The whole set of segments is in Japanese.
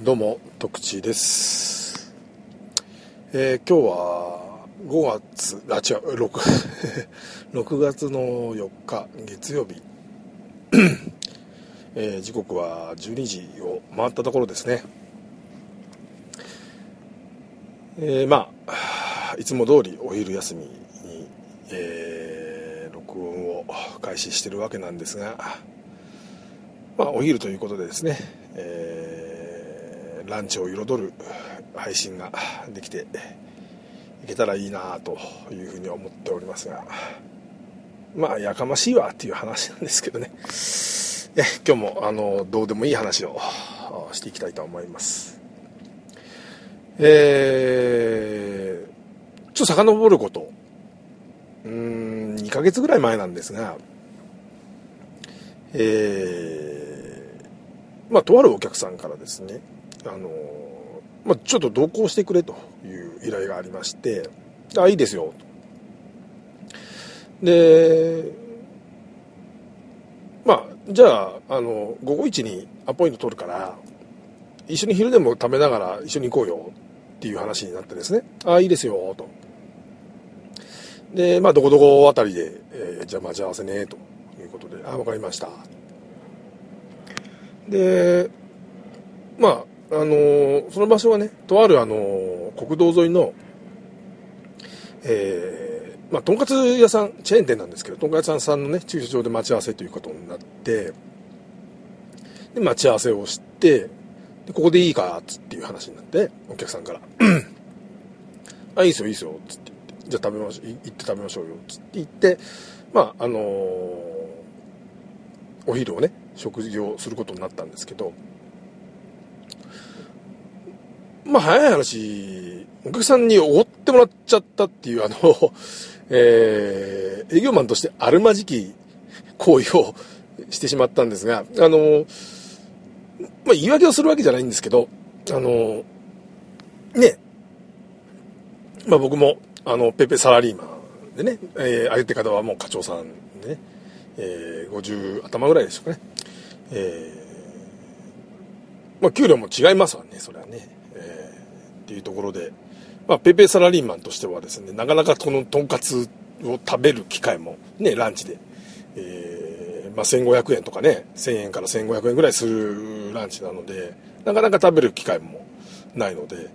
どうも徳地です、えー今日は5月あ違う 6, 6 月の4日月曜日、えー時刻は12時を回ったところですね。えーまあいつも通りお昼休みに、えー録音を開始してるわけなんですがまあお昼ということでですね、えーランチを彩る配信ができていけたらいいなというふうに思っておりますがまあやかましいわっていう話なんですけどね。今日もあのどうでもいい話をしていきたいと思います。えー、ちょっと遡ること。うーん2ヶ月ぐらい前なんですがえー、まあとあるお客さんからですねあのまあ、ちょっと同行してくれという依頼がありまして、あ、いいですよ。で、まあ、じゃあ、あの、午後一にアポイント取るから、一緒に昼でも食べながら一緒に行こうよっていう話になってですね、あ、いいですよ、と。で、まあ、どこどこあたりで、えーじゃあ待ち合わせね、ということで、あ、わかりました。で、まあ、あのーその場所はね、とあるあのー国道沿いの、えーまあ、とんかつ屋さん、チェーン店なんですけど、とんかつ屋さんのね、駐車場で待ち合わせということになって、で、待ち合わせをして、でここでいいか、つっていう話になって、お客さんから、あ、いいですよ、いいですよ、つって言って、じゃあ食べましょう、行って食べましょうよ、つって言って、まあ、あのーお昼をね、食事をすることになったんですけど、まあ、早い話、お客さんにおごってもらっちゃったっていう、あの、えー、営業マンとしてあるまじき行為をしてしまったんですが、あの、まあ、言い訳をするわけじゃないんですけど、あの、ね、まあ僕も、あの、ペペサラリーマンでね、えー、相手方はもう課長さんでね、えー、50頭ぐらいでしょうかね。えー、まあ給料も違いますわね、それはね。えー、っていうところで、まあペペサラリーマンとしてはですね、なかなかこのとんかつを食べる機会もね、ランチで、えー、まあ1500円とかね、1000円から1500円ぐらいするランチなので、なかなか食べる機会もないので、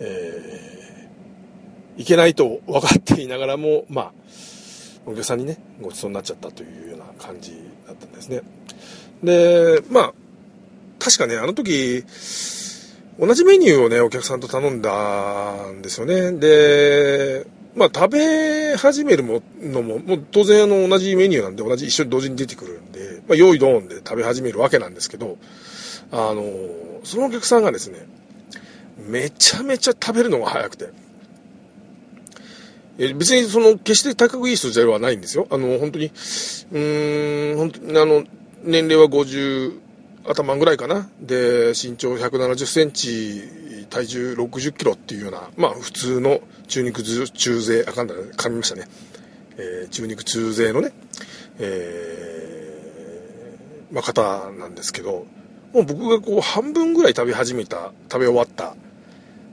えー、いけないと分かっていながらも、まあ、お客さんにね、ごちそうになっちゃったというような感じだったんですね。で、まあ、確かね、あの時、同じメニューをね、お客さんと頼んだんですよね。で、まあ、食べ始めるのも、もう当然あの同じメニューなんで、同じ一緒に同時に出てくるんで、まあ、用意ドーンで食べ始めるわけなんですけど、あの、そのお客さんがですね、めちゃめちゃ食べるのが早くて、え別にその、決して高くいい人ではないんですよ。あの、本当に、うーん、本当にあの、年齢は50頭ぐらいかな。で、身長170センチ、体重60キロっていうような、まあ普通の中肉中背、あかんだ、噛みましたね。えー中肉中背のね、えーまあ方なんですけど、もう僕がこう半分ぐらい食べ始めた、食べ終わった、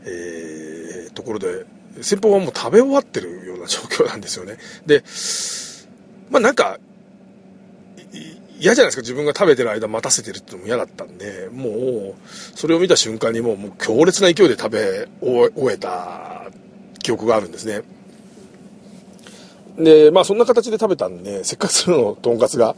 えーところで、先方はもう食べ終わってるような状況なんですよね。で、まあなんか、嫌じゃないですか。自分が食べてる間待たせてるってのも嫌だったんでもうそれを見た瞬間にもうもう強烈な勢いで食べ終えた記憶があるんですね。でまあそんな形で食べたんで せっかくそのとんかつが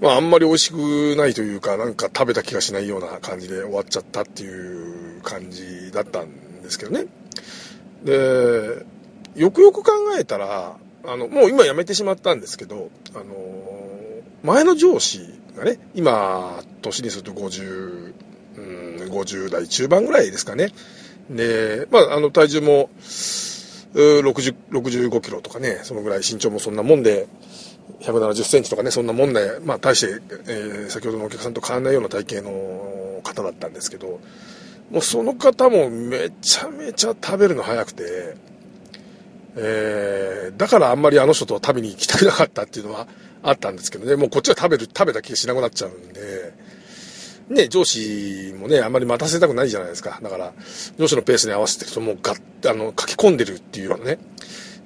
まああんまり美味しくないというかなんか食べた気がしないような感じで終わっちゃったっていう感じだったんですけどね。でよくよく考えたらあのもう今辞めてしまったんですけどあの前の上司がね今年にすると50、うん、50代中盤ぐらいですかね。で、まあ、あの体重も60 65キロとかねそのぐらい身長もそんなもんで170センチとかねそんなもんで、まあ、大して、えー先ほどのお客さんと変わらないような体型の方だったんですけどもうその方もめちゃめちゃ食べるの早くて、えーだからあんまりあの人と食べに行きたくなかったっていうのはあったんですけどね、もうこっちは食べる、食べた気がしなくなっちゃうんで、ね、上司もね、あんまり待たせたくないじゃないですか。だから、上司のペースに合わせてるともうガッ、あの、書き込んでるっていうようなね、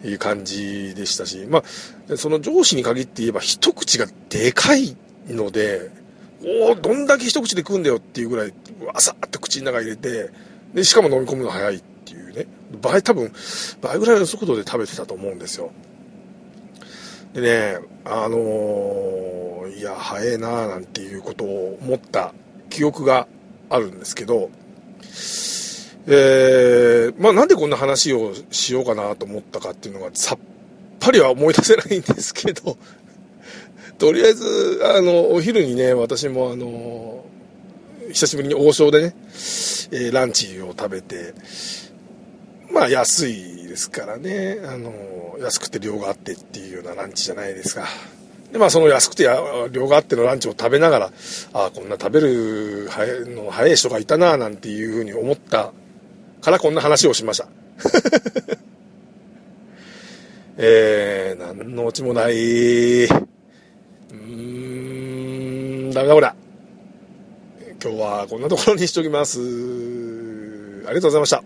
いう感じでしたし、まあ、その上司に限って言えば一口がでかいので、おお、どんだけ一口で食うんだよっていうぐらい、わさーって口の中入れて、で、しかも飲み込むの早いっ、倍多分、倍ぐらいの速度で食べてたと思うんですよ。でね、あのー、いや、早えなーなんていうことを思った記憶があるんですけど、えー、まあなんでこんな話をしようかなと思ったかっていうのがさっぱりは思い出せないんですけど、とりあえず、あの、お昼にね、私もあの、久しぶりに王将でね、えー、ランチを食べて、まあ安いですからね、あの、安くて量があってっていうようなランチじゃないですか。で、まあその安くて量があってのランチを食べながら、ああ、こんな食べるの早い人がいたな、なんていうふうに思ったからこんな話をしました。えー、何のオチもない。うーん、ダメだこれ。今日はこんなところにしておきます。ありがとうございました。